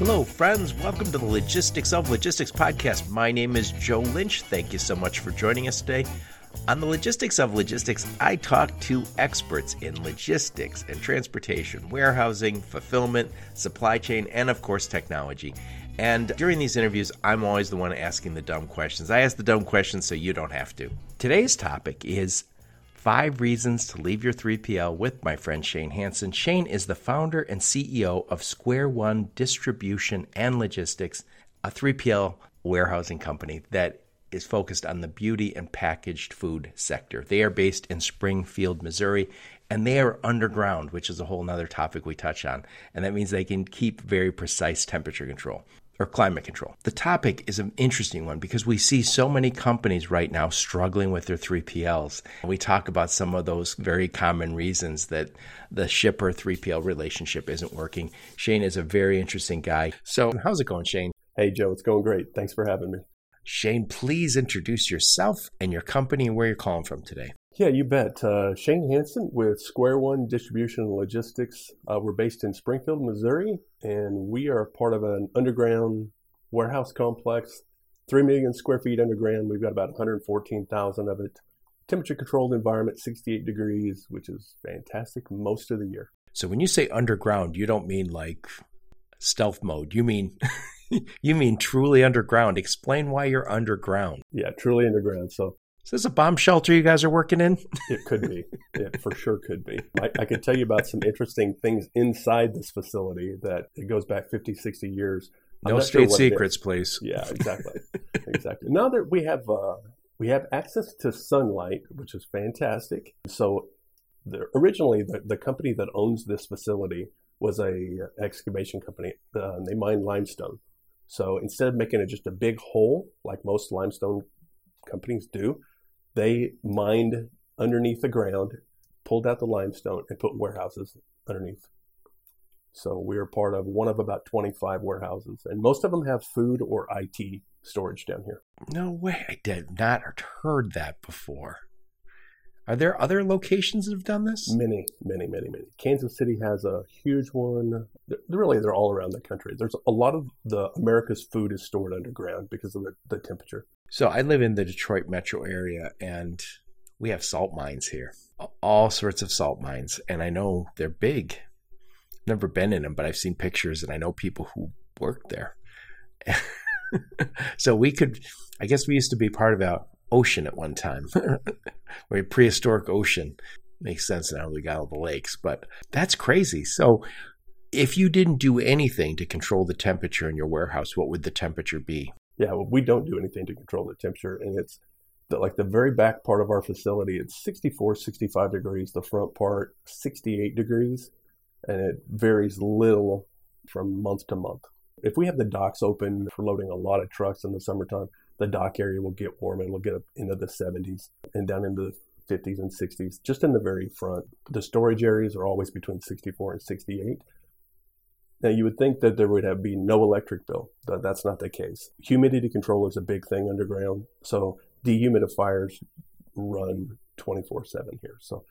Hello, friends. Welcome to the Logistics of Logistics podcast. My name is Joe Lynch. Thank you so much for joining us today. On the Logistics of Logistics, I talk to experts in logistics and transportation, warehousing, fulfillment, supply chain, and of course, technology. And during these interviews, I'm always the one asking the dumb questions. I ask the dumb questions so you don't have to. Today's topic is Five Reasons to Leave Your 3PL with my friend Shane Hanson. Shane is the founder and CEO of Square One Distribution and Logistics, a 3PL warehousing company that is focused on the beauty and packaged food sector. They are based in Springfield, Missouri, and they are underground, which is a whole other topic we touch on. And that means they can keep very precise temperature control or climate control. The topic is an interesting one because we see so many companies right now struggling with their 3PLs. We talk about some of those very common reasons that the shipper 3PL relationship isn't working. Shane is a very interesting guy. So, how's it going, Shane? Hey, Joe, it's going great. Thanks for having me. Shane, please introduce yourself and your company and where you're calling from today. Yeah, you bet. Uh, Shane Hanson with Square One Distribution and Logistics. Uh, we're based in Springfield, Missouri, and we are part of an underground warehouse complex, 3 million square feet underground. We've got about 114,000 of it. Temperature controlled environment, 68 degrees, which is fantastic most of the year. So when you say underground, you don't mean like stealth mode. You mean you mean truly underground. Explain why you're underground. Yeah, truly underground. So is this a bomb shelter you guys are working in? it could be. It for sure could be. I, I could tell you about some interesting things inside this facility that it goes back 50, 60 years. I'm no state sure secrets, please. Yeah, exactly. exactly. Now that we have uh, we have access to sunlight, which is fantastic. So the, originally, the, the company that owns this facility was a excavation company. Uh, they mine limestone. So instead of making it just a big hole like most limestone companies do, they mined underneath the ground, pulled out the limestone, and put warehouses underneath. So we are part of one of about 25 warehouses, and most of them have food or IT storage down here. No way. I did not heard that before. Are there other locations that have done this? Many, many, many, many. Kansas City has a huge one. They're, really, they're all around the country. There's a lot of the America's food is stored underground because of the, the temperature. So I live in the Detroit metro area and we have salt mines here, all sorts of salt mines. And I know they're big. Never been in them, but I've seen pictures and I know people who work there. so we could, I guess we used to be part of a ocean at one time, or a prehistoric ocean. Makes sense now we got all the lakes, but that's crazy. So if you didn't do anything to control the temperature in your warehouse, what would the temperature be? Yeah, well, we don't do anything to control the temperature, and it's the, like the very back part of our facility. It's 64, 65 degrees. The front part, 68 degrees, and it varies little from month to month. If we have the docks open for loading a lot of trucks in the summertime, the dock area will get warm and it'll get up into the 70s and down into the 50s and 60s, just in the very front. The storage areas are always between 64 and 68. Now, you would think that there would have been no electric bill. but That's not the case. Humidity control is a big thing underground. So dehumidifiers run 24 7 here. So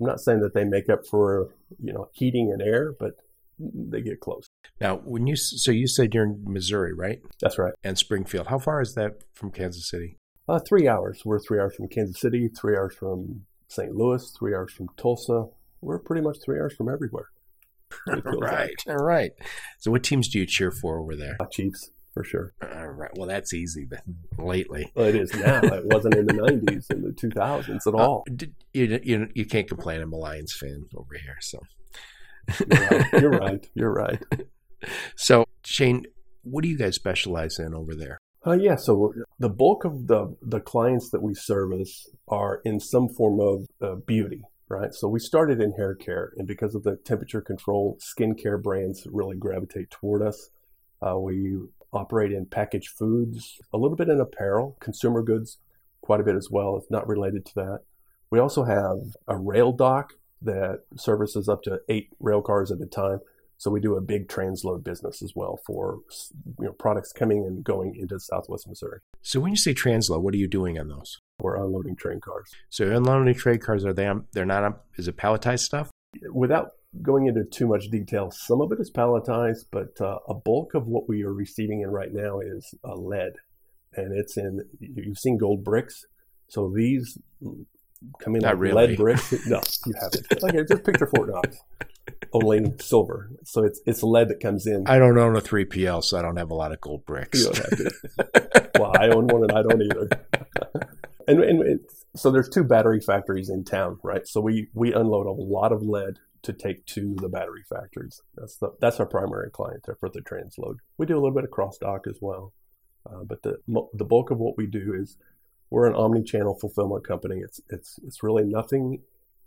I'm not saying that they make up for, you know, heating and air, but they get close. Now, when you so you said you're in Missouri, right? That's right. And Springfield. How far is that from Kansas City? Uh, three hours. We're three hours from Kansas City, three hours from St. Louis, three hours from Tulsa. We're pretty much three hours from everywhere. right. All right. So, what teams do you cheer for over there? Uh, Chiefs, for sure. All right. Well, that's easy then, lately. Well, it is now. it wasn't in the 90s and the 2000s at uh, all. Uh, you, you, you can't complain. I'm a Lions fan over here. So, you're right. You're right. You're right. So, Shane, what do you guys specialize in over there? Uh, yeah, so the bulk of the the clients that we service are in some form of uh, beauty, right? So we started in hair care, and because of the temperature control, skincare brands really gravitate toward us. Uh, we operate in packaged foods, a little bit in apparel, consumer goods, quite a bit as well. It's not related to that. We also have a rail dock that services up to eight rail cars at a time. So we do a big transload business as well for you know products coming and going into Southwest Missouri. So when you say transload, what are you doing on those? We're unloading train cars. So unloading train cars are they? They're not. Is it palletized stuff? Without going into too much detail, some of it is palletized, but uh, a bulk of what we are receiving in right now is uh, lead, and it's in. You've seen gold bricks, so these come in Not like really. lead bricks. No, you haven't. Okay, just picture Fort Knox, only silver. So it's it's lead that comes in. I don't own a 3PL, so I don't have a lot of gold bricks. You don't have to. well, I own one and I don't either. and and so there's two battery factories in town, right? So we we unload a lot of lead to take to the battery factories. That's the that's our primary client there for the transload. We do a little bit of cross dock as well, uh, but the the bulk of what we do is we're an omni-channel fulfillment company. It's it's it's really nothing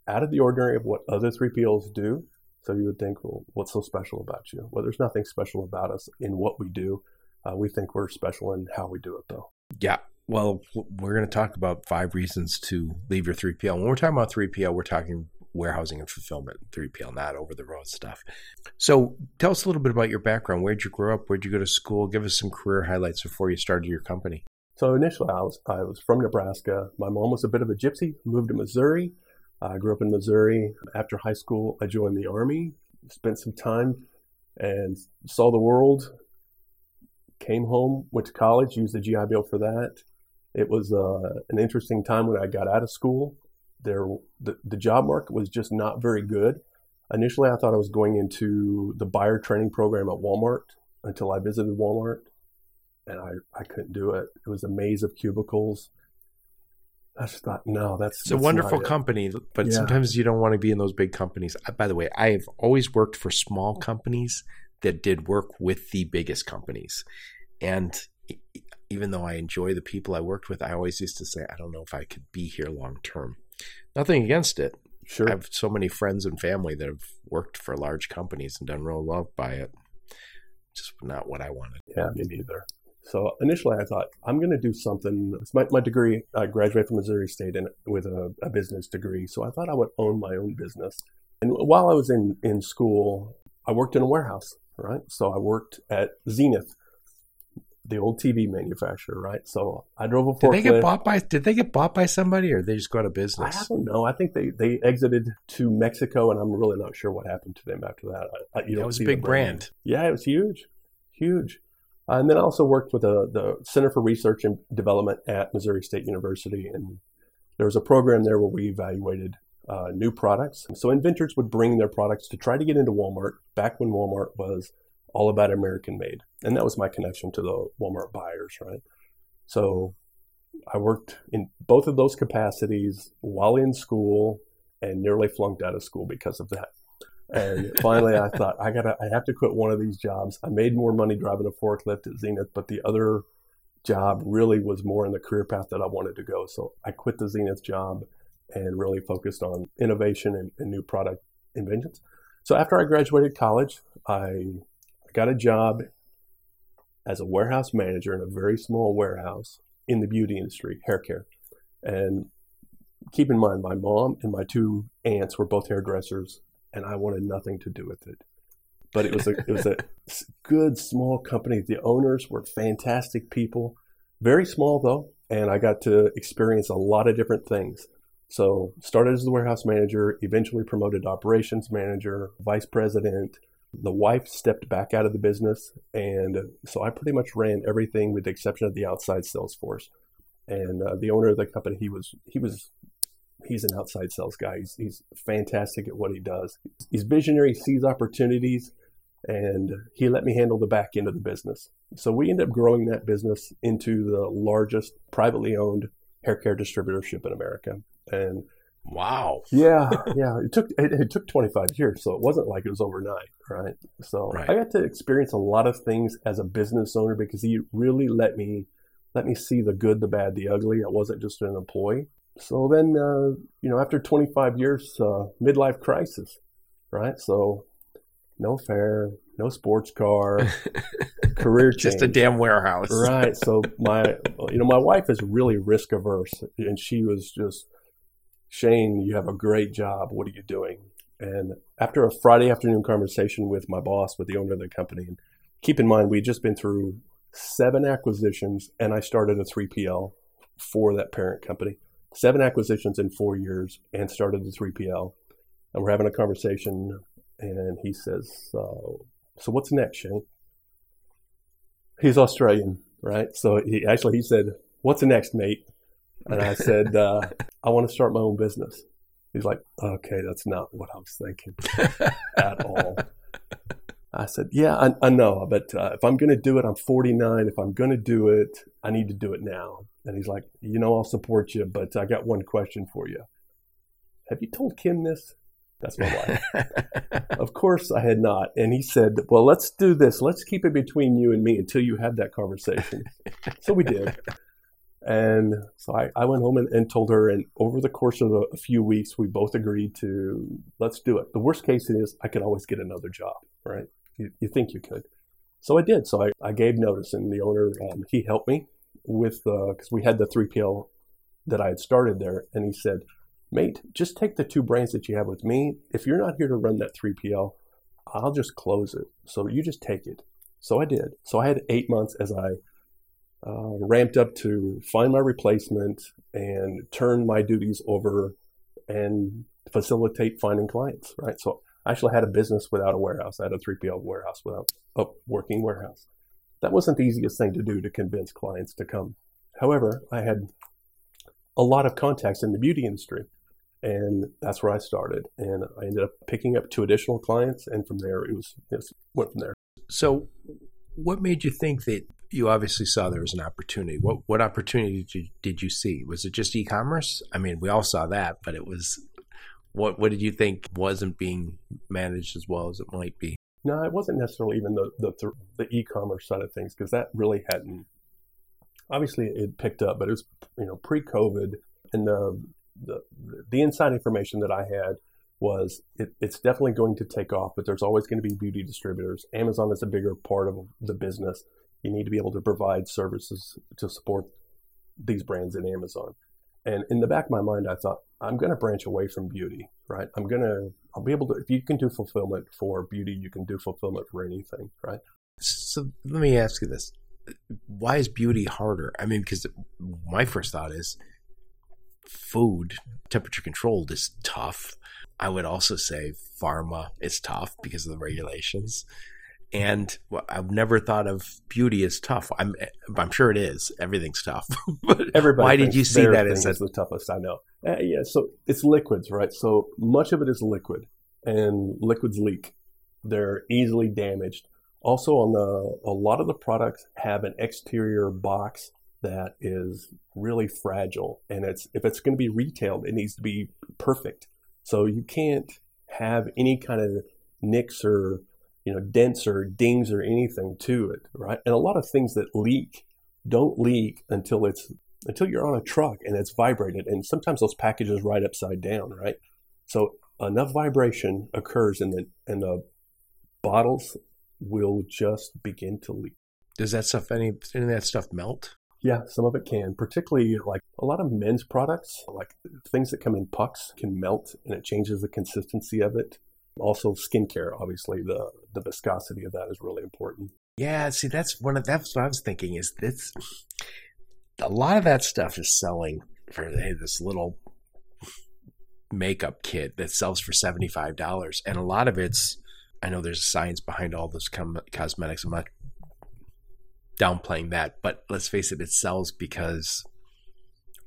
out of the ordinary of what other 3PLs do. So you would think, well, what's so special about you? Well, there's nothing special about us in what we do. Uh, we think we're special in how we do it, though. Yeah. Well, we're going to talk about five reasons to leave your 3PL. When we're talking about 3PL, we're talking warehousing and fulfillment 3PL, not over the road stuff. So tell us a little bit about your background. Where'd you grow up? Where'd you go to school? Give us some career highlights before you started your company. So initially, I was I was from Nebraska. My mom was a bit of a gypsy. Moved to Missouri. I grew up in Missouri. After high school, I joined the army. Spent some time and saw the world. Came home, went to college, used the GI Bill for that. It was uh, an interesting time when I got out of school. There, the, the job market was just not very good. Initially, I thought I was going into the buyer training program at Walmart until I visited Walmart and I, I couldn't do it. It was a maze of cubicles. I just thought, no, that's It's a that's wonderful not it. company, but Yeah. sometimes you don't want to be in those big companies. By the way, I've always worked for small companies that did work with the biggest companies. And even though I enjoy the people I worked with, I always used to say, I don't know if I could be here long term. Nothing against it. Sure. I have so many friends and family that have worked for large companies and done real well by it. Just not what I wanted. Yeah, me neither. So initially, I thought I'm going to do something. It's my, my degree. I graduated from Missouri State in, with a, a business degree. So I thought I would own my own business. And while I was in, in school, I worked in a warehouse, right? So I worked at Zenith, the old TV manufacturer, right? So I drove a forklift. Did they get bought by? Did they get bought by somebody, or they just go out of business? I don't know. I think they, they exited to Mexico, and I'm really not sure what happened to them after that. I, I, you That don't was a big brand. Yeah, it was huge, huge. Uh, and then I also worked with the, the Center for Research and Development at Missouri State University, and there was a program there where we evaluated uh, new products. So inventors would bring their products to try to get into Walmart back when Walmart was all about American made, and that was my connection to the Walmart buyers, right? So I worked in both of those capacities while in school, and nearly flunked out of school because of that. And finally, I thought I gotta, I have to quit one of these jobs. I made more money driving a forklift at Zenith, but the other job really was more in the career path that I wanted to go. So I quit the Zenith job and really focused on innovation and, and new product inventions. So after I graduated college, I got a job as a warehouse manager in a very small warehouse in the beauty industry, hair care. And keep in mind, my mom and my two aunts were both hairdressers, and I wanted nothing to do with it. But it was a it was a good small company. The owners were fantastic people, very small though, and I got to experience a lot of different things. So started as the warehouse manager, eventually promoted operations manager, vice president. The wife stepped back out of the business, and so I pretty much ran everything with the exception of the outside sales force. And uh, the owner of the company, he was he was he's an outside sales guy. He's, he's fantastic at what he does. He's visionary, sees opportunities, and he let me handle the back end of the business. So we ended up growing that business into the largest privately owned hair care distributorship in America. And Wow. yeah, yeah, it took it, it took 25 years, so it wasn't like it was overnight, right? So Right. I got to experience a lot of things as a business owner because he really let me let me see the good, the bad, the ugly. I wasn't just an employee. So then, uh, you know, after 25 years, uh, midlife crisis, right? So no fair, no sports car, career change. Just a damn warehouse. right. So my, you know, my wife is really risk averse, and she was just, Shane, you have a great job. What are you doing? And after a Friday afternoon conversation with my boss, with the owner of the company, and keep in mind we'd just been through seven acquisitions, and I started a 3PL for that parent company. Seven acquisitions in four years, and started the 3PL. And we're having a conversation and he says, "So, so what's next, Shane?" He's Australian, right? So he actually he said, "What's next, mate?" And I said, uh, "I want to start my own business." He's like, "Okay, that's not what I was thinking at all." I said, "Yeah, I, I know, but uh, if I'm going to do it, I'm 49. If I'm going to do it, I need to do it now." And he's like, "You know, I'll support you, but I got one question for you. Have you told Kim this?" That's my wife. of course, I had not. And he said, Well, let's do this. Let's keep it between you and me until you have that conversation. so we did. And so I, I went home and, and, told her. And over the course of a, a, few weeks, we both agreed to let's do it. The worst case is I could always get another job, right? You, you think you could. So I did. So I, I gave notice, and the owner, um, he helped me with, the because we had the 3PL that I had started there. And he said, mate, just take the two brands that you have with me. If you're not here to run that 3PL, I'll just close it. So you just take it. So I did. So I had eight months as I uh, ramped up to find my replacement and turn my duties over and facilitate finding clients, right? So I actually had a business without a warehouse. I had a 3PL warehouse without a working warehouse. That wasn't the easiest thing to do to convince clients to come. However, I had a lot of contacts in the beauty industry and that's where I started. And I ended up picking up two additional clients, and from there it was it went from there. So, what made you think that you obviously saw there was an opportunity? What what opportunity did you, did you see? Was it just e-commerce? I mean, we all saw that, but it was what what did you think wasn't being managed as well as it might be? No, it wasn't necessarily even the the, the e-commerce side of things because that really hadn't. Obviously, it picked up, but it was you know pre-COVID, and the the, the inside information that I had was it, it's definitely going to take off, but there's always going to be beauty distributors. Amazon is a bigger part of the business. You need to be able to provide services to support these brands in Amazon. And in the back of my mind, I thought, I'm going to branch away from beauty, right? I'm going to, I'll be able to, if you can do fulfillment for beauty, you can do fulfillment for anything, right? So let me ask you this. Why is beauty harder? I mean, because my first thought is food, temperature controlled, is tough. I would also say pharma is tough because of the regulations. And I've never thought of beauty as tough. I'm I'm sure it is. Everything's tough. but Everybody why did you see that as the toughest? I know. Uh, yeah, so it's liquids, right? So much of it is liquid, and liquids leak. They're easily damaged. Also, on the a lot of the products have an exterior box that is really fragile and it's if it's going to be retailed it needs to be perfect so you can't have any kind of nicks or you know dents or dings or anything to it right? And a lot of things that leak don't leak until it's until you're on a truck and it's vibrated and sometimes those packages right upside down right? So enough vibration occurs and the and the bottles will just begin to leak. Does that stuff any any of that stuff melt? Yeah, some of it can, particularly like a lot of men's products, like things that come in pucks can melt and it changes the consistency of it. Also, skincare, obviously, the the viscosity of that is really important. Yeah, see, that's one of that's what I was thinking. Is this a lot of that stuff is selling for hey, this little makeup kit that sells for seventy five dollars, and a lot of it's I know there's science behind all this com- cosmetics. I'm not downplaying that, but let's face it, it sells because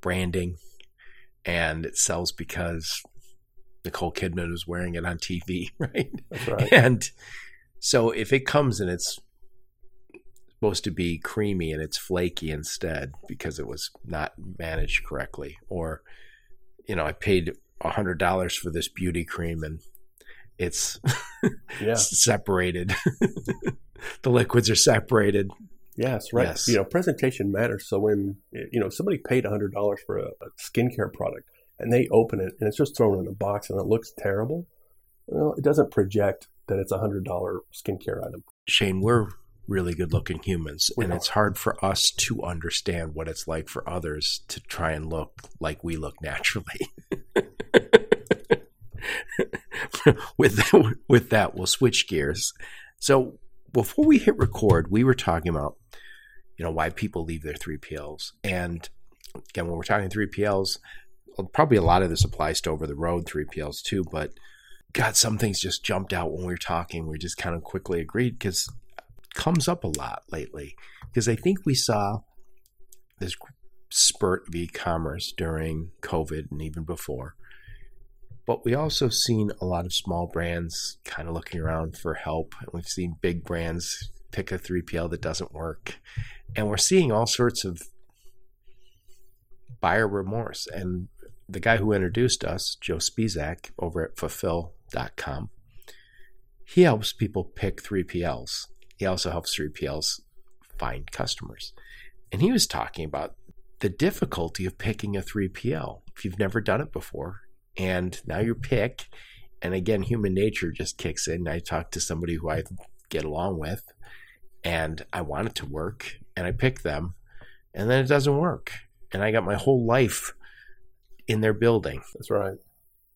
branding and it sells because Nicole Kidman was wearing it on TV, right? That's right. And so if it comes and it's supposed to be creamy and it's flaky instead because it was not managed correctly, or you know, I paid a hundred dollars for this beauty cream and it's yeah. separated. the liquids are separated Yes, right. Yes. You know, presentation matters. So when you know somebody paid hundred dollars for a, a, skincare product and they open it and it's just thrown in a box and it looks terrible, well, it doesn't project that it's a hundred dollar skincare item. Shane, we're really good looking humans, we and are. it's hard for us to understand what it's like for others to try and look like we look naturally. with that, with that, we'll switch gears. So before we hit record, we were talking about you know, why people leave their 3PLs. And again, when we're talking 3PLs, probably a lot of this applies to over the road 3PLs too, but God, some things just jumped out when we were talking. We just kind of quickly agreed because comes up a lot lately. Because I think we saw this spurt of e-commerce during COVID and even before. But we also seen a lot of small brands kind of looking around for help. And we've seen big brands pick a 3PL that doesn't work. And we're seeing all sorts of buyer remorse. And the guy who introduced us, Joe Spisak, over at fulfill.com, he helps people pick 3PLs. He also helps 3PLs find customers. And he was talking about the difficulty of picking a 3PL. If you've never done it before, and now you pick, and again, human nature just kicks in. I talked to somebody who I get along with, and I want it to work, and I pick them, and then it doesn't work. And I got my whole life in their building. That's right.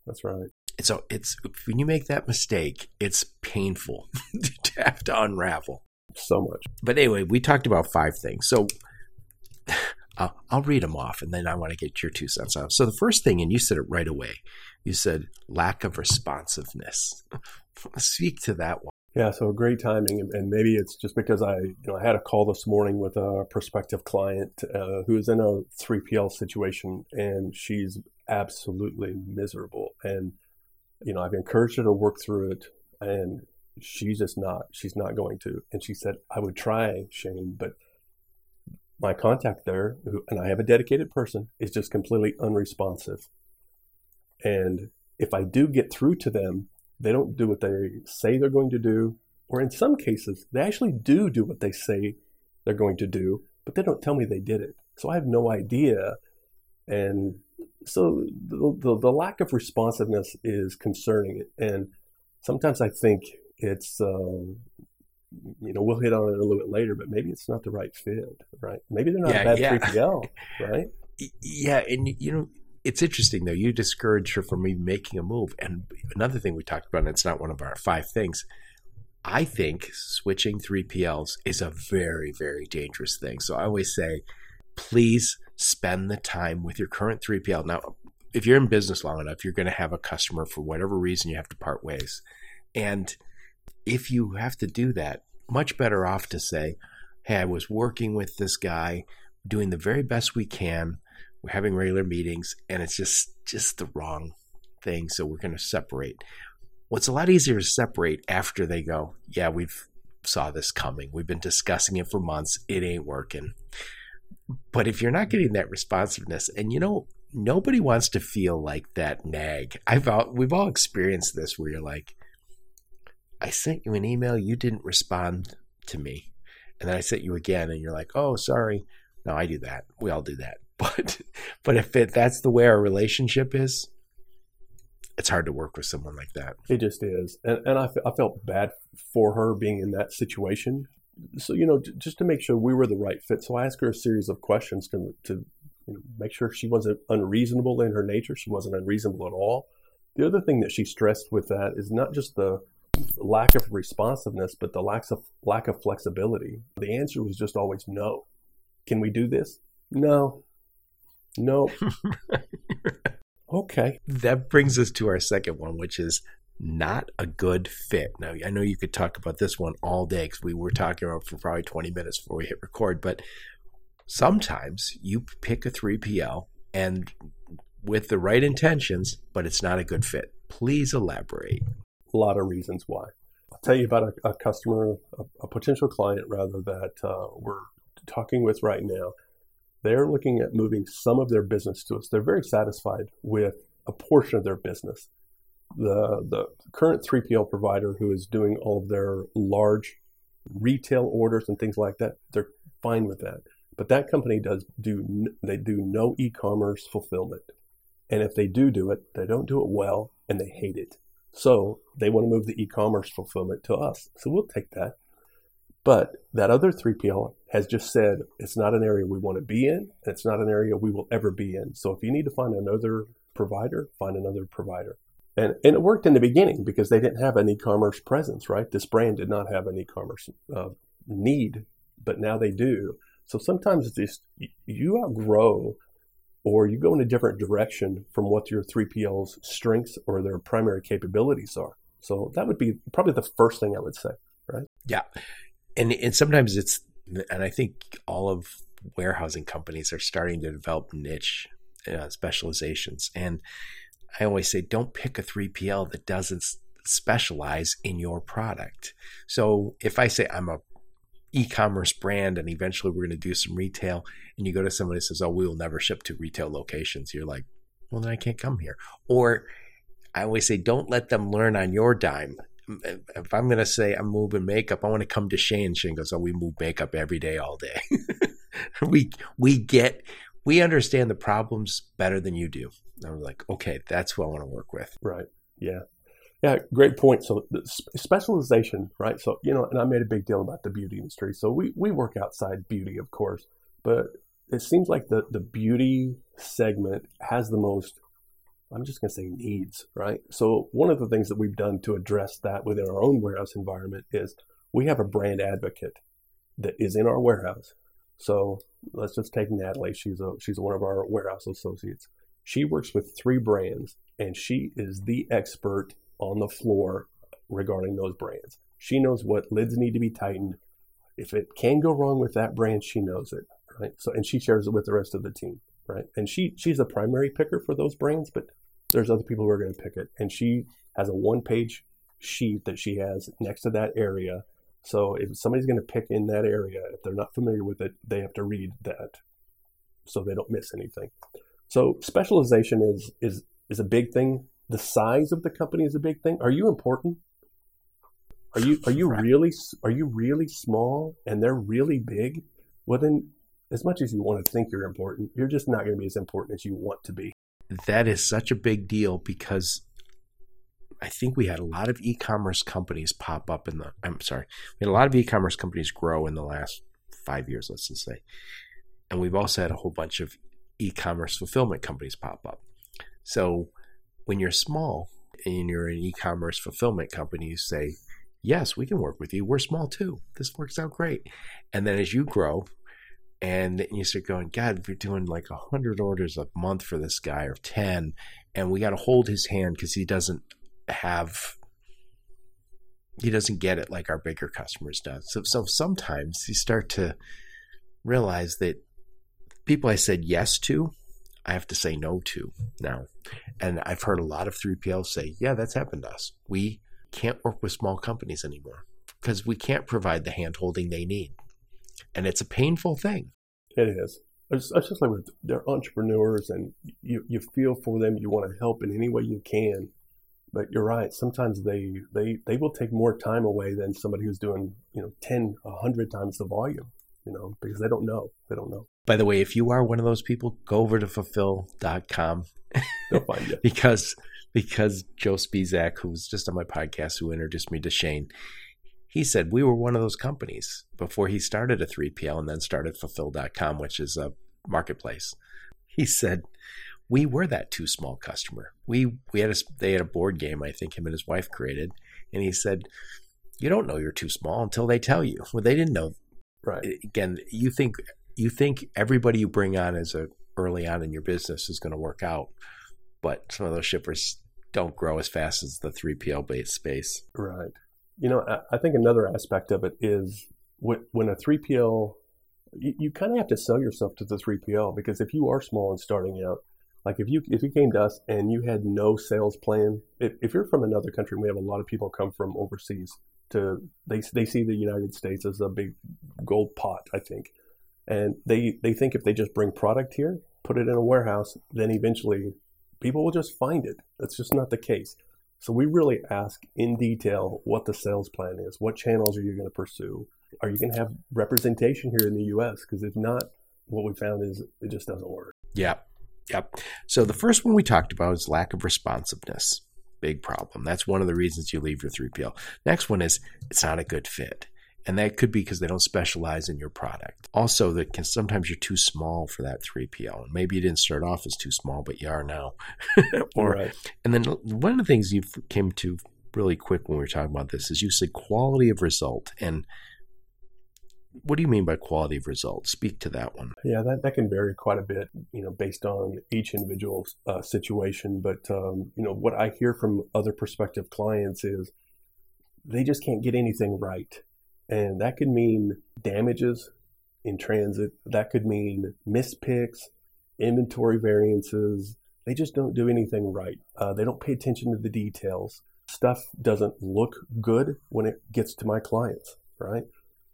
That's right. So it's when you make that mistake, it's painful to have to unravel so much. But anyway, we talked about five things. So I'll, I'll read them off, and then I want to get your two cents on. So the first thing, and you said it right away. You said lack of responsiveness. Speak to that one. Yeah, so great timing, and maybe it's just because I, you know, I had a call this morning with a prospective client uh, who is in a 3PL situation, and she's absolutely miserable. And you know, I've encouraged her to work through it, and she's just not. She's not going to. And she said, "I would try, Shane, but my contact there, who, and I have a dedicated person, is just completely unresponsive. And if I do get through to them, they don't do what they say they're going to do, or in some cases, they actually do do what they say they're going to do, but they don't tell me they did it. So I have no idea. And so the, the, the lack of responsiveness is concerning. And sometimes I think it's, um, you know, we'll hit on it a little bit later, but maybe it's not the right fit, right? Maybe they're not yeah, a bad yeah. 3PL, right? Yeah. And, you know, it's interesting though. You discourage her from even making a move. And another thing we talked about, and it's not one of our five things. I think switching 3PLs is a very, very dangerous thing. So I always say, please spend the time with your current 3PL. Now, if you're in business long enough, you're going to have a customer for whatever reason you have to part ways. And if you have to do that, much better off to say, hey, I was working with this guy, doing the very best we can we're having regular meetings and it's just just the wrong thing so we're going to separate. What's a lot easier to separate after they go yeah we've saw this coming. We've been discussing it for months. It ain't working. But if you're not getting that responsiveness and you know nobody wants to feel like that nag. I've all, we've all experienced this where you're like i sent you an email. You didn't respond to me. And then i sent you again and you're like oh sorry. No i do that. We all do that But but if it that's the way our relationship is, it's hard to work with someone like that. It just is, and and I, I felt bad for her being in that situation. So you know, just to make sure we were the right fit. So I asked her a series of questions to to you know, make sure she wasn't unreasonable in her nature. She wasn't unreasonable at all. The other thing that she stressed with that is not just the lack of responsiveness, but the lack of lack of flexibility. The answer was just always no. Can we do this? No. No. okay. That brings us to our second one, which is not a good fit. Now, I know you could talk about this one all day because we were talking about for probably 20 minutes before we hit record, but sometimes you pick a 3PL and with the right intentions, but it's not a good fit. Please elaborate. A lot of reasons why. I'll tell you about a, a customer, a, a, potential client rather, that uh, we're talking with right now they're looking at moving some of their business to us. They're very satisfied with a portion of their business. The, the current 3PL provider who is doing all of their large retail orders and things like that, they're fine with that. But that company does do they do no e-commerce fulfillment. And if they do do it, they don't do it well and they hate it. So they want to move the e-commerce fulfillment to us. So we'll take that. But that other 3PL has just said it's not an area we want to be in, and it's not an area we will ever be in. So if you need to find another provider, find another provider. And, and it worked in the beginning because they didn't have an e-commerce presence, right? This brand did not have an e-commerce uh, need, but now they do. So sometimes just you outgrow or you go in a different direction from what your 3PL's strengths or their primary capabilities are. So that would be probably the first thing I would say, right? Yeah. And and sometimes it's and I think all of warehousing companies are starting to develop niche uh, specializations and I always say don't pick a 3PL that doesn't specialize in your product. So if I say I'm a e-commerce brand and eventually we're going to do some retail and you go to somebody that says oh we will never ship to retail locations you're like well then i can't come here or i always say don't let them learn on your dime if i'm going to say i'm moving makeup i want to come to shane shane goes oh we move makeup every day all day we we get we understand the problems better than you do i'm like okay that's who i want to work with right yeah yeah, great point. So specialization, right? So you know, and I made a big deal about the beauty industry. So we we work outside beauty, of course, but it seems like the the beauty segment has the most. I'm just going to say needs, right? So one of the things that we've done to address that within our own warehouse environment is we have a brand advocate that is in our warehouse. So let's just take Natalie. She's a she's one of our warehouse associates. She works with three brands, and she is the expert on the floor regarding those brands. She knows what lids need to be tightened. If it can go wrong with that brand, she knows it, right? So, and she shares it with the rest of the team, right? And she she's a primary picker for those brands, but there's other people who are going to pick it. And she has a one-page sheet that she has next to that area. So if somebody's going to pick in that area, if they're not familiar with it, they have to read that so they don't miss anything. So specialization is is is a big thing the size of the company is a big thing. Are you important? Are you are you really are you really small and they're really big? Well then as much as you want to think you're important, you're just not going to be as important as you want to be. That is such a big deal because I think we had a lot of e-commerce companies pop up in the I'm sorry. We had a lot of e-commerce companies grow in the last 5 years, let's just say. And we've also had a whole bunch of e-commerce fulfillment companies pop up. So when you're small and you're an e-commerce fulfillment company, you say, "Yes, we can work with you. We're small too. This works out great." And then as you grow, and you start going, God, we're doing like a hundred orders a month for this guy, or ten, and we got to hold his hand because he doesn't have, he doesn't get it like our bigger customers do. So, so sometimes you start to realize that people I said yes to I have to say no to now. And I've heard a lot of 3PLs say, yeah, that's happened to us. We can't work with small companies anymore because we can't provide the hand holding they need. And it's a painful thing. It is. Especially with they're entrepreneurs and you, you feel for them, you want to help in any way you can. But you're right. Sometimes they, they, they will take more time away than somebody who's doing, you know, 10, 100 times the volume, you know, because they don't know. They don't know. By the way, if you are one of those people, go over to fulfill.com. They'll find you. because because Joe Spisak, who's just on my podcast, who introduced me to Shane, he said we were one of those companies before he started a 3PL and then started fulfill.com, which is a marketplace. He said we were that too small customer. We we had a they had a board game I think him and his wife created, and he said you don't know you're too small until they tell you. Well, they didn't know. Right. Again, you think you think everybody you bring on as a early on in your business is going to work out, but some of those shippers don't grow as fast as the 3PL based space. Right. You know, I, think another aspect of it is when a 3PL, you, you kind of have to sell yourself to the 3PL because if you are small and starting out, like if you if you came to us and you had no sales plan, if, if you're from another country, we have a lot of people come from overseas to they they see the United States as a big gold pot, I think. And they they think if they just bring product here put it in a warehouse then eventually people will just find it. That's just not the case so we really ask in detail what the sales plan is what channels are you going to pursue? Are you going to have representation here in the us because if not what we found is it just doesn't work. Yeah yep. So the first one we talked about is lack of responsiveness. Big problem. That's one of the reasons you leave your 3pl next one is it's not a good fit and that could be because they don't specialize in your product. Also, that can sometimes you're too small for that 3PL. And maybe you didn't start off as too small, but you are now. or, right. And then one of the things you came to really quick when we were talking about this is you said quality of result. And what do you mean by quality of results? Speak to that one. Yeah, that, that can vary quite a bit, you know, based on each individual uh, situation. But, um, you know, what I hear from other prospective clients is they just can't get anything right. And that could mean damages in transit. That could mean mispicks, inventory variances. They just don't do anything right. Uh, they don't pay attention to the details. Stuff doesn't look good when it gets to my clients, right?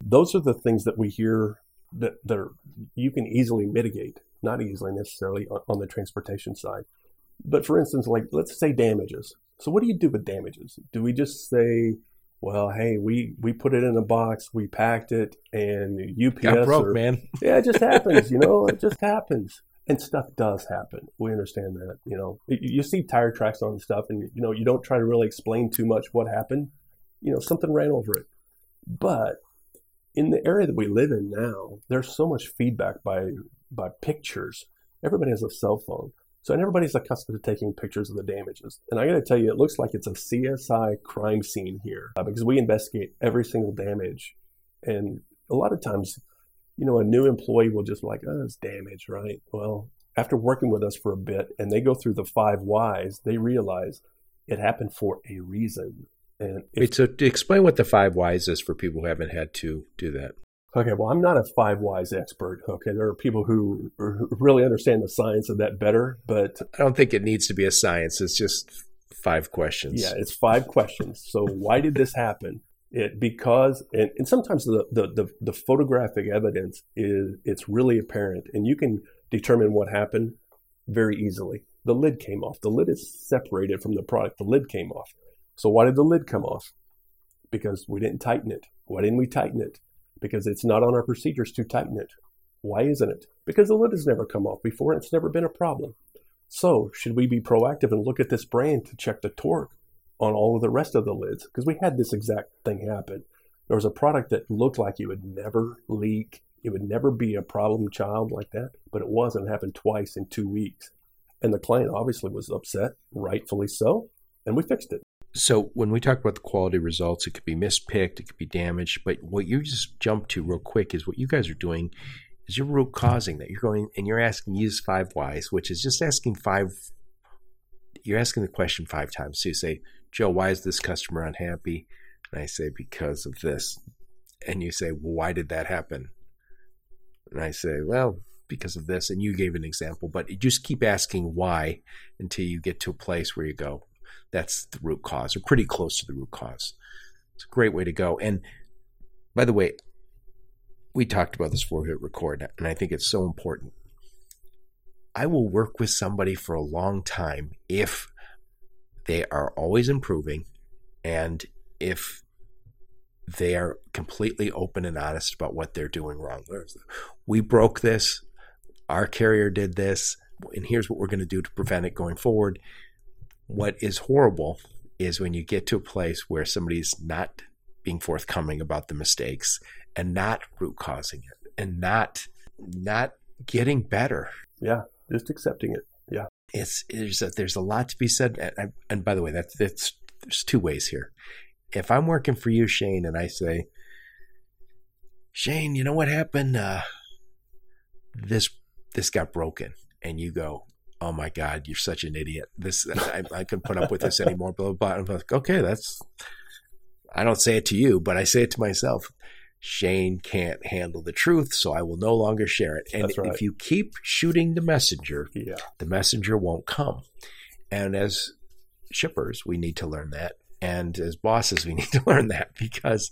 Those are the things that we hear that, that are, you can easily mitigate, not easily necessarily on, on the transportation side. But for instance, like let's say damages. So what do you do with damages? Do we just say, well, hey, we we put it in a box, we packed it, and UPS Got broke, or, man. yeah, it just happens, you know, it just happens. And stuff does happen. We understand that, you know. You, you see tire tracks on stuff, and you know you don't try to really explain too much what happened. You know, something ran over it. But in the area that we live in now, there's so much feedback by by pictures. Everybody has a cell phone. So and everybody's accustomed to taking pictures of the damages. And I got to tell you, it looks like it's a CSI crime scene here uh, because we investigate every single damage. And a lot of times, you know, a new employee will just be like, oh, it's damage, right? Well, after working with us for a bit and they go through the five whys, they realize it happened for a reason. And if, Wait, so to explain what the five whys is for people who haven't had to do that. Okay, well, I'm not a five whys expert. Okay, there are people who really understand the science of that better, but I don't think it needs to be a science. It's just five questions. yeah, it's five questions. So, why did this happen? It because and, and sometimes the, the the the photographic evidence is it's really apparent, and you can determine what happened very easily. The lid came off. The lid is separated from the product. The lid came off. So, why did the lid come off? Because we didn't tighten it. Why didn't we tighten it? Because it's not on our procedures to tighten it. Why isn't it? Because the lid has never come off before and it's never been a problem. So, should we be proactive and look at this brand to check the torque on all of the rest of the lids? Because we had this exact thing happen. There was a product that looked like it would never leak, it would never be a problem child like that, but it was and it happened twice in two weeks. And the client obviously was upset, rightfully so, and we fixed it. So when we talk about the quality results, it could be mispicked, it could be damaged. But what you just jumped to real quick is what you guys are doing is you're root causing that. You're going and you're asking use five whys, which is just asking five. You're asking the question five times. So you say, Joe, why is this customer unhappy? And I say because of this. And you say, well, why did that happen? And I say, well, because of this. And you gave an example, but you just keep asking why until you get to a place where you go, that's the root cause or pretty close to the root cause. It's a great way to go. And by the way, we talked about this before we record, and I think it's so important. I will work with somebody for a long time if they are always improving and if they are completely open and honest about what they're doing wrong. We broke this, our carrier did this, and here's what we're going to do to prevent it going forward what is horrible is when you get to a place where somebody's not being forthcoming about the mistakes and not root causing it and not not getting better. Yeah, just accepting it. Yeah, it's there's a, there's a lot to be said. And, and by the way, that's that's there's two ways here. If I'm working for you, Shane, and I say, Shane, you know what happened? Uh, this this got broken, and you go, oh my god you're such an idiot. This i, I couldn't put up with this anymore blah, blah blah. I'm like okay that's i don't say it to you but i say it to myself. Shane can't handle the truth so i will no longer share it. And right. if you keep shooting the messenger yeah. the messenger won't come. And as shippers we need to learn that. And as bosses we need to learn that because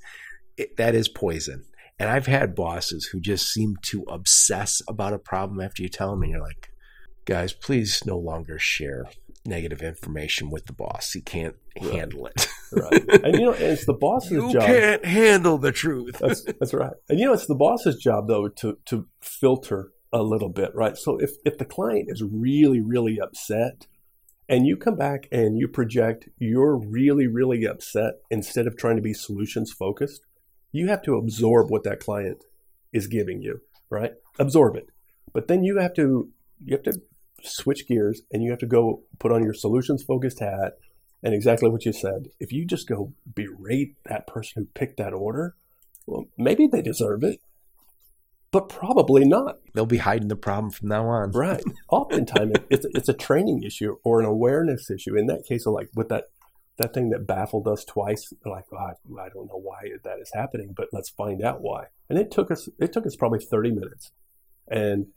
it, that is poison. And i've had bosses who just seem to obsess about a problem after you tell them and you're like guys, please no longer share negative information with the boss. He can't right. handle it. right. And you know, it's the boss's you job. You can't handle the truth. that's, that's right. And you know, it's the boss's job though to to filter a little bit, right? So if if the client is really really upset and you come back and you project you're really really upset instead of trying to be solutions focused, you have to absorb what that client is giving you, right? Absorb it. But then you have to you have to switch gears and you have to go put on your solutions focused hat and exactly what you said. If you just go berate that person who picked that order, well, maybe they deserve it. but probably not. They'll be hiding the problem from now on. Right. Oftentimes, it's it's a training issue or an awareness issue. In that case, like with that that thing that baffled us twice, like oh, I, I don't know why that is happening, but let's find out why. And it took us it took us probably thirty minutes, and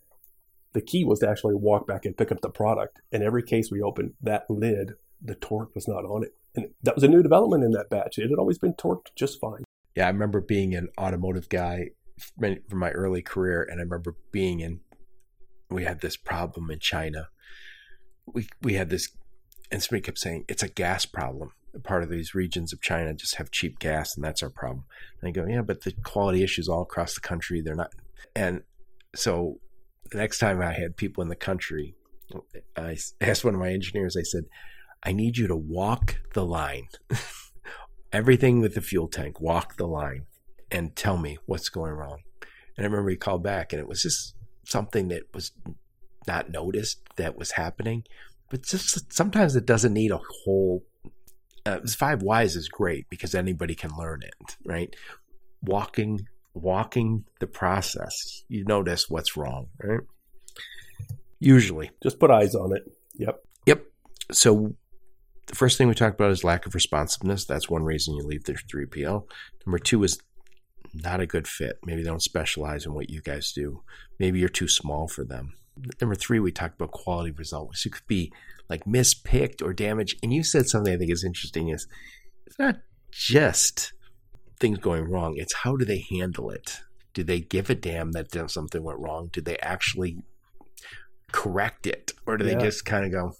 the key was to actually walk back and pick up the product. In every case we opened, that lid, the torque was not on it, and that was a new development in that batch. It had always been torqued just fine. Yeah, I remember being an automotive guy from my early career, and I remember being in. We had this problem in China. We we had this, and somebody kept saying it's a gas problem. Part of these regions of China just have cheap gas, and that's our problem. And I go, yeah, but the quality issues all across the country. They're not, and so the next time I had people in the country, I asked one of my engineers. I said, I need you to walk the line. Everything with the fuel tank, walk the line and tell me what's going wrong. And I remember he called back, and it was just something that was not noticed that was happening. But just sometimes it doesn't need a whole. Uh, five whys is great because anybody can learn it, right? Walking, walking the process, you notice what's wrong, right? Usually, just put eyes on it. Yep. Yep. So the first thing we talked about is lack of responsiveness. That's one reason you leave the 3PL. Number two is not a good fit. Maybe they don't specialize in what you guys do. Maybe you're too small for them. Number three, we talked about quality results. It could be like mispicked or damaged. And you said something I think is interesting is it's not just things going wrong. It's how do they handle it? Do they give a damn that something went wrong? Do they actually correct it? Or do they just kind of go,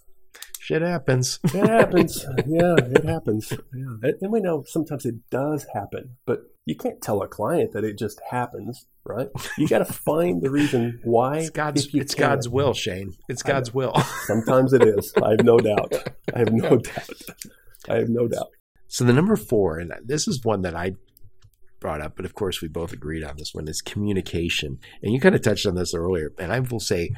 shit happens. it happens. Yeah, it happens. Yeah. And we know sometimes it does happen, but you can't tell a client that it just happens, right? You got to find the reason why. It's God's, it's God's will, Shane. It's God's will. Sometimes it is. I have no doubt. I have no doubt. I have no doubt. So the number four, and this is one that I brought up, but of course we both agreed on this one, is communication. And you kind of touched on this earlier. And I will say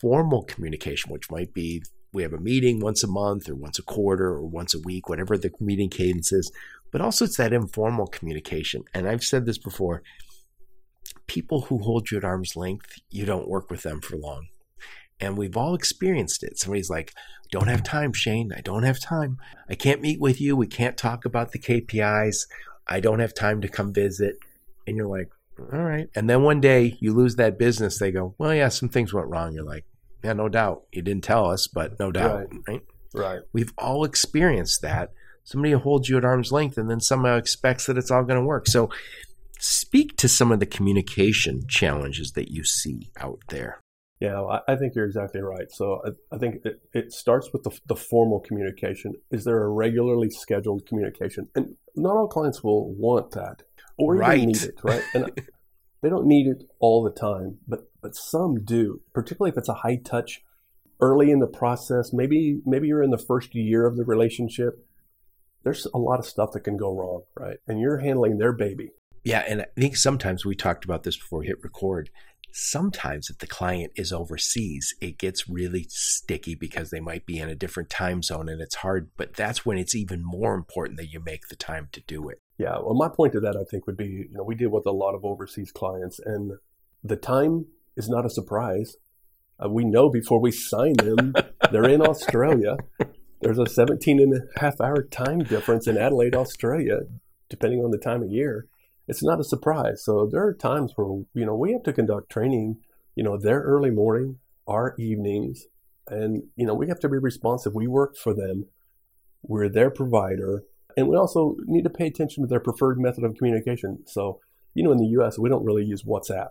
formal communication, which might be we have a meeting once a month or once a quarter or once a week, whatever the meeting cadence is. But also, it's that informal communication. And I've said this before people who hold you at arm's length, you don't work with them for long. And we've all experienced it. Somebody's like, don't have time, Shane. I don't have time. I can't meet with you. We can't talk about the KPIs. I don't have time to come visit. And you're like, all right. And then one day you lose that business. They go, well, yeah, some things went wrong. You're like, yeah, no doubt. You didn't tell us, but no doubt, right? Right. right. We've all experienced that. Somebody holds you at arm's length and then somehow expects that it's all going to work. So, speak to some of the communication challenges that you see out there. Yeah, I think you're exactly right. So I, I think it, it, starts with the, the, formal communication. Is there a regularly scheduled communication? And not all clients will want that or right. even need it, right? And they don't need it all the time, but but some do, particularly if it's a high touch early in the process. Maybe maybe you're in the first year of the relationship. There's a lot of stuff that can go wrong, right? And you're handling their baby. Yeah, and I think sometimes we talked about this before we hit record. Sometimes if the client is overseas, it gets really sticky because they might be in a different time zone and it's hard, but that's when it's even more important that you make the time to do it. Yeah, well my point to that I think would be, you know, we deal with a lot of overseas clients and the time is not a surprise. Uh, we know before we sign them, they're in Australia. There's a 17 and a half hour time difference in Adelaide, Australia, depending on the time of year. It's not a surprise. So there are times where, you know, we have to conduct training, you know, their early morning, our evenings, and, you know, we have to be responsive. We work for them. We're their provider. And we also need to pay attention to their preferred method of communication. So, you know, in the US, we don't really use WhatsApp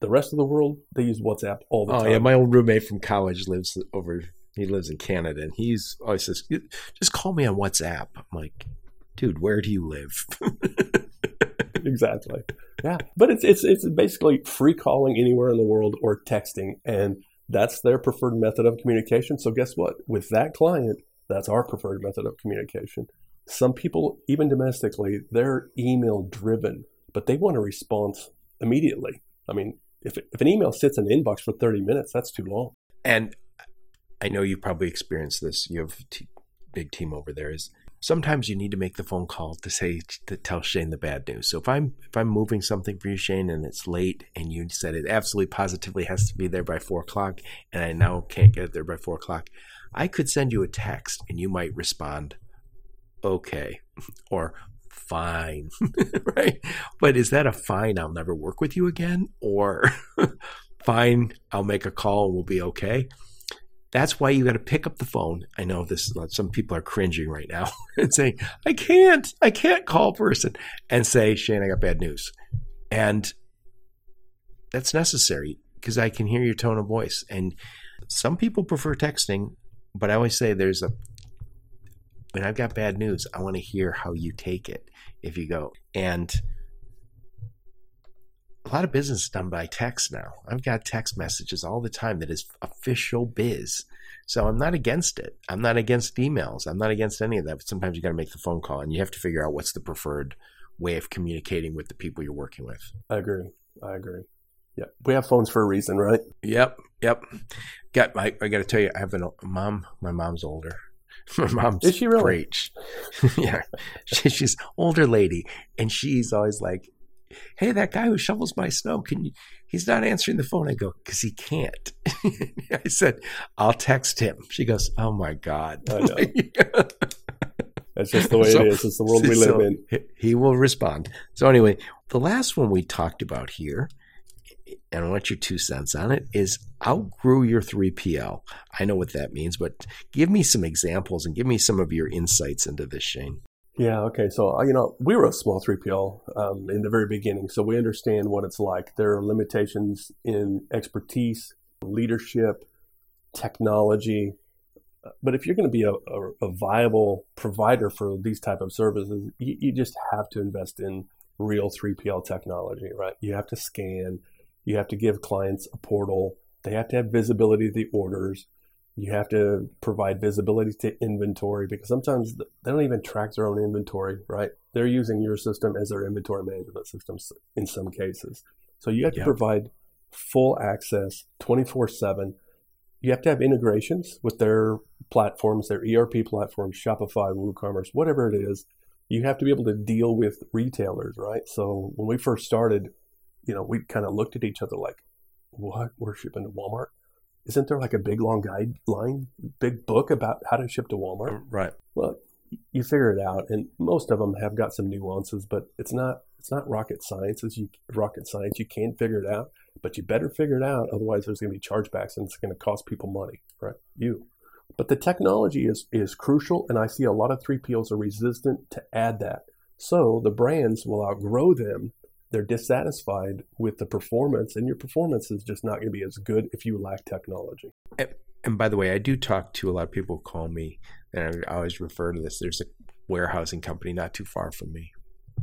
the rest of the world, they use WhatsApp all the oh, time. Oh yeah, my old roommate from college lives over. He lives in Canada, and he's always says, "Just call me on WhatsApp." I'm like, "Dude, where do you live?" exactly. Yeah, but it's it's it's basically free calling anywhere in the world or texting, and that's their preferred method of communication. So guess what? With that client, that's our preferred method of communication. Some people, even domestically, they're email driven, but they want a response immediately. I mean, if, if an email sits in the inbox for 30 minutes, that's too long. And I know you've probably experienced this. You have a t- big team over there. Is sometimes you need to make the phone call to say to tell Shane the bad news. So if I'm if I'm moving something for you, Shane, and it's late, and you said it absolutely positively has to be there by four o'clock, and I now can't get it there by four o'clock, I could send you a text, and you might respond, "Okay," or "Fine," right? But is that a fine? I'll never work with you again, or fine? I'll make a call and we'll be okay. That's why you got to pick up the phone. I know this. Some people are cringing right now and saying, "I can't, I can't call person," and say, "Shane, I got bad news," and that's necessary because I can hear your tone of voice. And some people prefer texting, but I always say there's a when I've got bad news, I want to hear how you take it if you go. And a lot of business is done by text now. I've got text messages all the time that is official biz. So I'm not against it. I'm not against emails. I'm not against any of that. But sometimes you got to make the phone call and you have to figure out what's the preferred way of communicating with the people you're working with. I agree. I agree. Yeah. We have phones for a reason, right? Yep. Yep. Got my, I got to tell you, I have a mom. My mom's older. My mom's Is she really? great. yeah. She, she's older lady and she's always like, hey, that guy who shovels my snow, can you? He's not answering the phone. I go, because he can't. I said, I'll text him. She goes, oh my God. That's just the way So- it is. It's the world we live so in. he- He will respond. So anyway, the last one we talked about here, and I want your two cents on it, is outgrew your 3PL. I know what that means, but give me some examples and give me some of your insights into this, Shane. Yeah. Okay. So uh, you know, we were a small 3PL um, in the very beginning, so we understand what it's like. There are limitations in expertise, leadership, technology. But if you're going to be a, a, a viable provider for these type of services, you, you just have to invest in real 3PL technology, right? You have to scan. You have to give clients a portal. They have to have visibility of the orders. You have to provide visibility to inventory because sometimes they don't even track their own inventory, right? They're using your system as their inventory management systems in some cases. So you have to Yep. provide full access 24 7. You have to have integrations with their platforms, their ERP platforms, Shopify, WooCommerce, whatever it is. You have to be able to deal with retailers, right? So when we first started, you know, we kind of looked at each other like, what? We're shipping to Walmart? Isn't there like a big long guideline, big book about how to ship to Walmart? Um, right. Well, you figure it out, and most of them have got some nuances, but it's not it's not rocket science. As you rocket science, you can't figure it out, but you better figure it out. Otherwise, there's going to be chargebacks, and it's going to cost people money, right? You. But the technology is is crucial, and I see a lot of 3PLs are resistant to add that. So the brands will outgrow them. They're dissatisfied with the performance, and your performance is just not going to be as good if you lack technology. And by the way, I do talk to a lot of people who call me, and I always refer to this. There's a warehousing company not too far from me,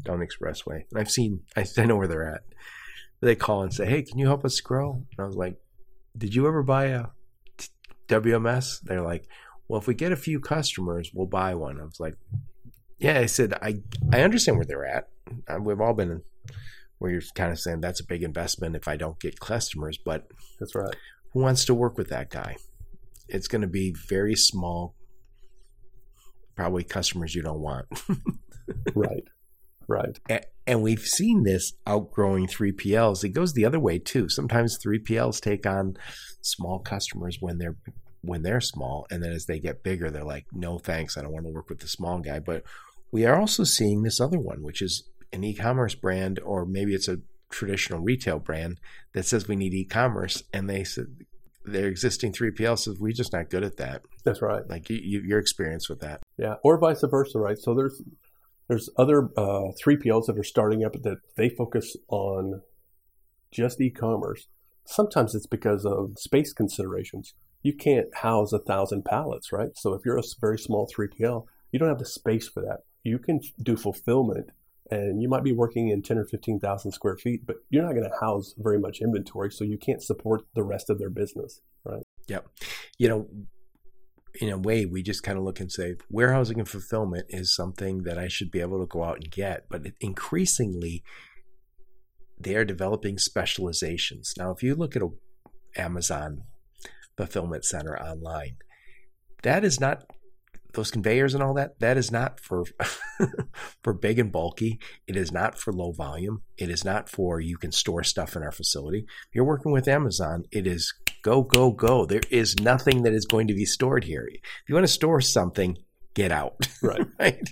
down the Expressway. And I've seen, I, know where they're at. They call and say, hey, can you help us grow? And I was like, did you ever buy a WMS? They're like, well, if we get a few customers, we'll buy one. I was like, yeah, I said, I, I understand where they're at. We've all been where you're kind of saying that's a big investment if I don't get customers, but That's right. who wants to work with that guy? It's going to be very small, probably customers you don't want. Right. Right. A- and we've seen this outgrowing 3PLs. It goes the other way too. Sometimes 3PLs take on small customers when they're when they're small, and then as they get bigger, they're like, "No, thanks, I don't want to work with the small guy." But we are also seeing this other one, which is an e-commerce brand, or maybe it's a traditional retail brand that says we need e-commerce, and they said their existing 3PL says we're just not good at that. That's right. Like you, you, your experience with that. Yeah, or vice versa, right? So there's there's other uh, 3PLs that are starting up that they focus on just e-commerce. Sometimes it's because of space considerations. You can't house a thousand pallets, right? So if you're a very small 3PL, you don't have the space for that. You can do fulfillment, and you might be working in 10 or 15,000 square feet, but you're not going to house very much inventory, so you can't support the rest of their business, right? Yep. You know, in a way, we just kind of look and say warehousing and fulfillment is something that I should be able to go out and get. But increasingly, they are developing specializations. Now, if you look at a Amazon fulfillment center online, that is not those conveyors and all that, that is not for for big and bulky. It is not for low volume. It is not for you can store stuff in our facility. If you're working with Amazon, it is go, go, go. There is nothing that is going to be stored here. If you want to store something, get out. Right. right.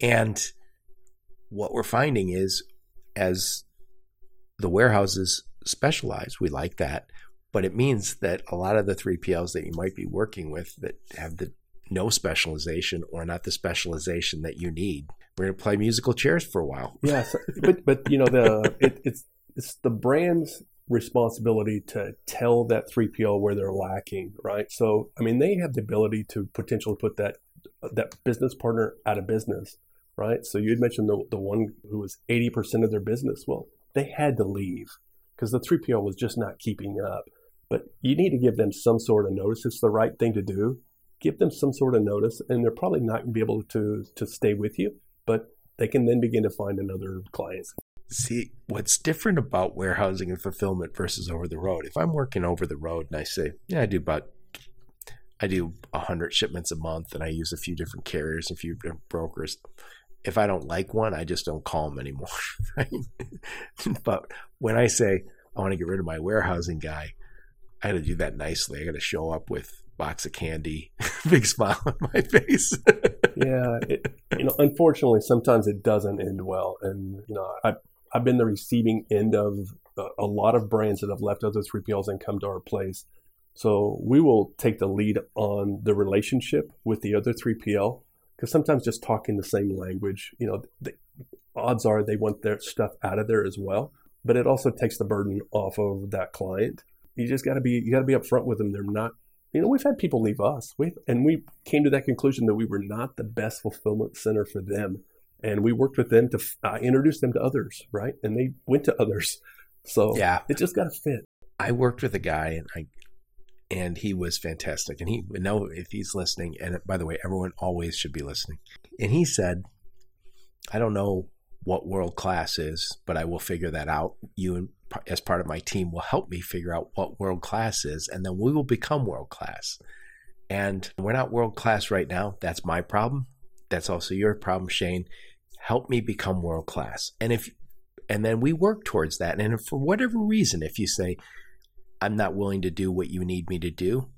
And what we're finding is as the warehouses specialize, we like that. But it means that a lot of the 3PLs that you might be working with that have the no specialization or not the specialization that you need. We're going to play musical chairs for a while. Yeah, so, but but you know the it, it's it's the brand's responsibility to tell that 3PL where they're lacking, right? So I mean they have the ability to potentially put that that business partner out of business, right? So you had mentioned the the one who was 80% of their business. Well, they had to leave because the 3PL was just not keeping up. But you need to give them some sort of notice. It's the right thing to do. Give them some sort of notice, and they're probably not going to be able to to stay with you, but they can then begin to find another client. See, what's different about warehousing and fulfillment versus over the road? If I'm working over the road and I say, yeah, I do about I do 100 shipments a month and I use a few different carriers, a few different brokers. If I don't like one, I just don't call them anymore. Right? but when I say I want to get rid of my warehousing guy, I got to do that nicely. I got to show up with box of candy, big smile on my face. yeah, it, you know, unfortunately, sometimes it doesn't end well, and you know, I I've been the receiving end of a, a lot of brands that have left other 3PLs and come to our place. So we will take the lead on the relationship with the other 3PL because sometimes just talking the same language, you know, the odds are they want their stuff out of there as well. But it also takes the burden off of that client you just got to be you got to be upfront with them. They're not. You know, we've had people leave us, we and we came to that conclusion that we were not the best fulfillment center for them, and we worked with them to uh, introduce them to others, right? And they went to others, so yeah, it just got to fit. I worked with a guy, and I and he was fantastic. And he know if he's listening. And by the way, everyone always should be listening. And he said, "I don't know what world class is, but I will figure that out. You and as part of my team will help me figure out what world class is, and then we will become world class. And we're not world class right now. That's my problem. That's also your problem, Shane. Help me become world class. And if and then we work towards that. And for whatever reason, if you say, I'm not willing to do what you need me to do,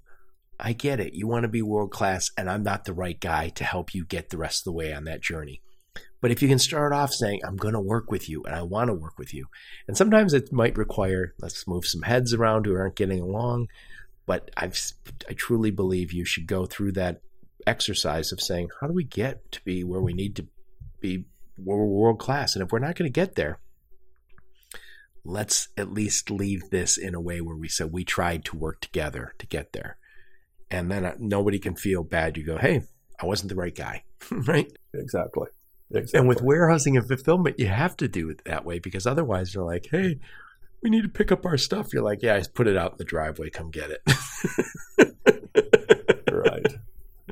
I get it. You want to be world class, and I'm not the right guy to help you get the rest of the way on that journey. But if you can start off saying, I'm going to work with you and I want to work with you, and sometimes it might require, let's move some heads around who aren't getting along. But I've, I truly believe you should go through that exercise of saying, how do we get to be where we need to be world class? And if we're not going to get there, let's at least leave this in a way where we said we tried to work together to get there. And then uh, nobody can feel bad. You go, hey, I wasn't the right guy, right? Exactly. Exactly. And with warehousing and fulfillment, you have to do it that way because otherwise you're like, hey, we need to pick up our stuff. You're like, yeah, I put it out in the driveway. Come get it. right.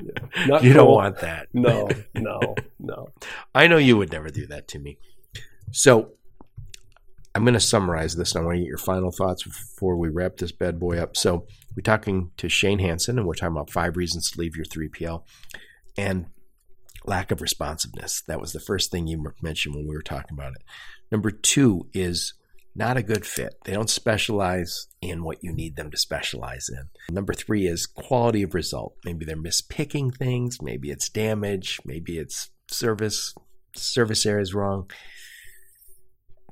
Yeah. Not you cool. don't want that. No, no, no. I know you would never do that to me. So I'm going to summarize this and I want to get your final thoughts before we wrap this bad boy up. So we're talking to Shane Hanson and we're talking about five reasons to leave your 3PL. And lack of responsiveness. That was the first thing you mentioned when we were talking about it. Number two is not a good fit. They don't specialize in what you need them to specialize in. Number three is quality of result. Maybe they're mispicking things. Maybe it's damage. Maybe it's service. Service area is wrong.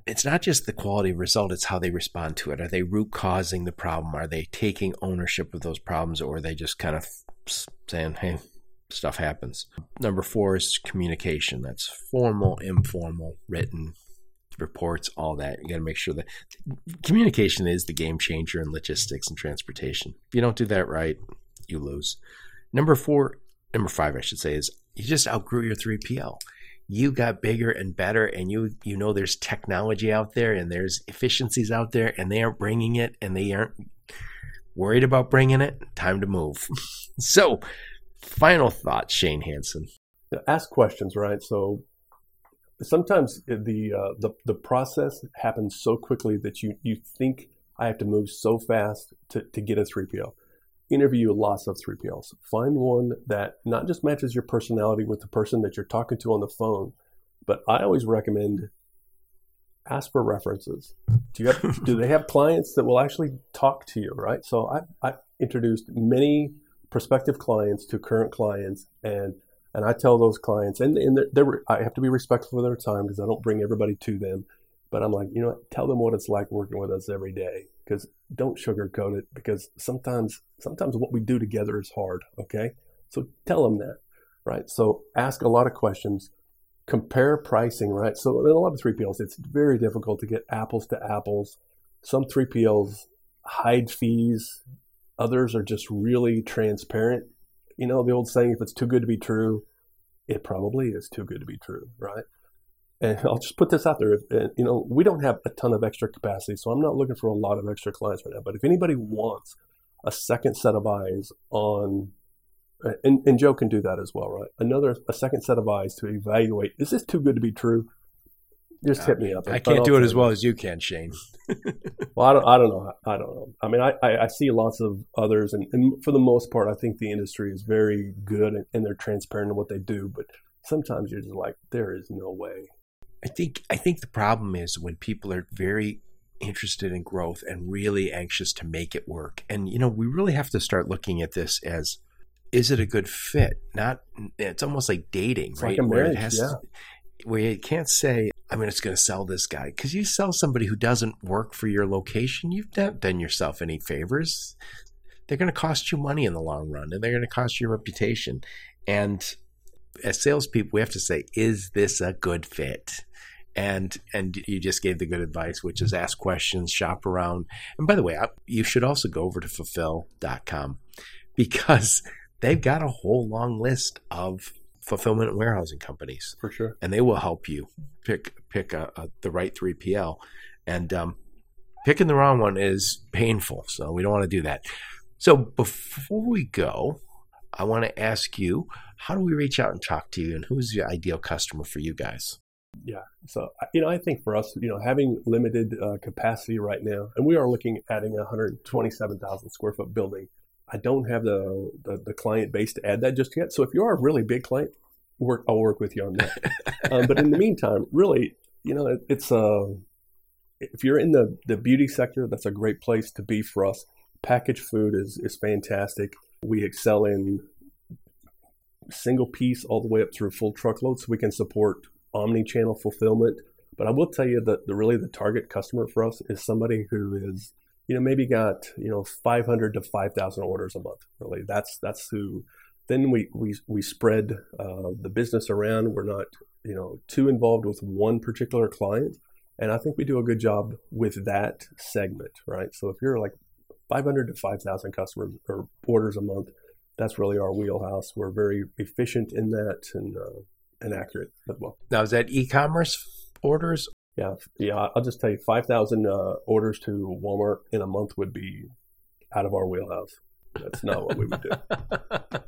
It's not just the quality of result, it's how they respond to it. Are they root causing the problem? Are they taking ownership of those problems or are they just kind of saying, hey, stuff happens. Number four is communication. That's formal, informal, written reports, all that. You got to make sure that communication is the game changer in logistics and transportation. If you don't do that right, you lose. Number four, number five, I should say, is you just outgrew your 3PL. You got bigger and better, and you you know there's technology out there and there's efficiencies out there, and they aren't bringing it, and they aren't worried about bringing it. Time to move. so Final thought, Shane Hanson. Ask questions, right? So sometimes the uh, the the process happens so quickly that you you think I have to move so fast to, to get a 3PL. interview lots of 3PLs. Find one that not just matches your personality with the person that you're talking to on the phone, but I always recommend ask for references. Do you have, do they have clients that will actually talk to you, right? So I, I introduced many prospective clients to current clients and and I tell those clients and, and they're, I have to be respectful of their time because I don't bring everybody to them but I'm like, you know what? Tell them what it's like working with us every day because don't sugarcoat it because sometimes sometimes what we do together is hard. Okay, so tell them that, right? So ask a lot of questions, compare pricing, right? So in a lot of 3PLs, it's very difficult to get apples to apples. Some 3PLs hide fees, others are just really transparent. You know the old saying, if it's too good to be true, it probably is too good to be true, right? and I'll just put this out there. You know, we don't have a ton of extra capacity, so I'm not looking for a lot of extra clients right now. But if anybody wants a second set of eyes on, and, and Joe can do that as well, right? Another a second set of eyes to evaluate: is this too good to be true? Just hit me up. I can't do it as well as you can, Shane. well, I don't, I don't know. I don't know. I mean, I, I, see lots of others, and, and, for the most part, I think the industry is very good and, and they're transparent in what they do. But sometimes you're just like, there is no way I think I think the problem is when people are very interested in growth and really anxious to make it work. And you know, we really have to start looking at this as is it a good fit? Not it's almost like dating, it's right? Like marriage, where it has yeah. to, where you can't say, I mean, it's going to sell this guy because you sell somebody who doesn't work for your location, you've not done yourself any favors. They're going to cost you money in the long run, and they're going to cost you reputation. And as salespeople, we have to say, is this a good fit? and and you just gave the good advice which is ask questions shop around and by the way you should also go over to fulfill.com because they've got a whole long list of fulfillment and warehousing companies for sure and they will help you pick pick a, a, the right 3pl and um, picking the wrong one is painful so we don't want to do that so before we go i want to ask you how do we reach out and talk to you and who's the ideal customer for you guys yeah. So, you know, I think for us, you know, having limited uh, capacity right now, and we are looking at adding a 127,000 square foot building. I don't have the, the, the client base to add that just yet. So if you are a really big client, work I'll work with you on that. um, but in the meantime, really, you know, it, it's uh, if you're in the the beauty sector, that's a great place to be for us. Packaged food is is fantastic. We excel in single piece all the way up through full truckloads. So we can support omni-channel fulfillment. But I will tell you that the really the target customer for us is somebody who is, you know, maybe got you know 500 to 5,000 orders a month. Really, that's that's who. Then we we we spread uh, the business around. We're not you know too involved with one particular client, and I think we do a good job with that segment, right? So if you're like 500 to 5,000 customers or orders a month, that's really our wheelhouse. We're very efficient in that, and uh, and accurate as well. Now, is that e-commerce orders? Yeah, yeah. I'll just tell you, five thousand uh, orders to Walmart in a month would be out of our wheelhouse. That's not what we would do.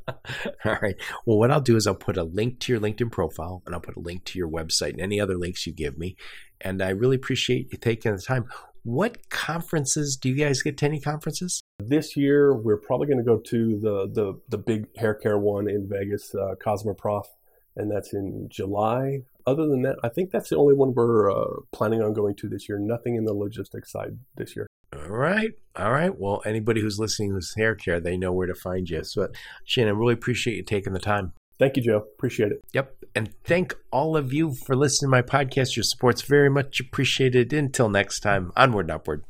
All right. Well, what I'll do is I'll put a link to your LinkedIn profile and I'll put a link to your website and any other links you give me. And I really appreciate you taking the time. What conferences do you guys get to any conferences? This year, we're probably going to go to the the the big hair care one in Vegas, uh, Cosmoprof and that's in July. Other than that, I think that's the only one we're uh, planning on going to this year. Nothing in the logistics side this year. All right. All right. Well, anybody who's listening to hair care, they know where to find you. So, Shane, I really appreciate you taking the time. Thank you, Joe. Appreciate it. Yep. And thank all of you for listening to my podcast. Your support's very much appreciated. Until next time, onward and upward.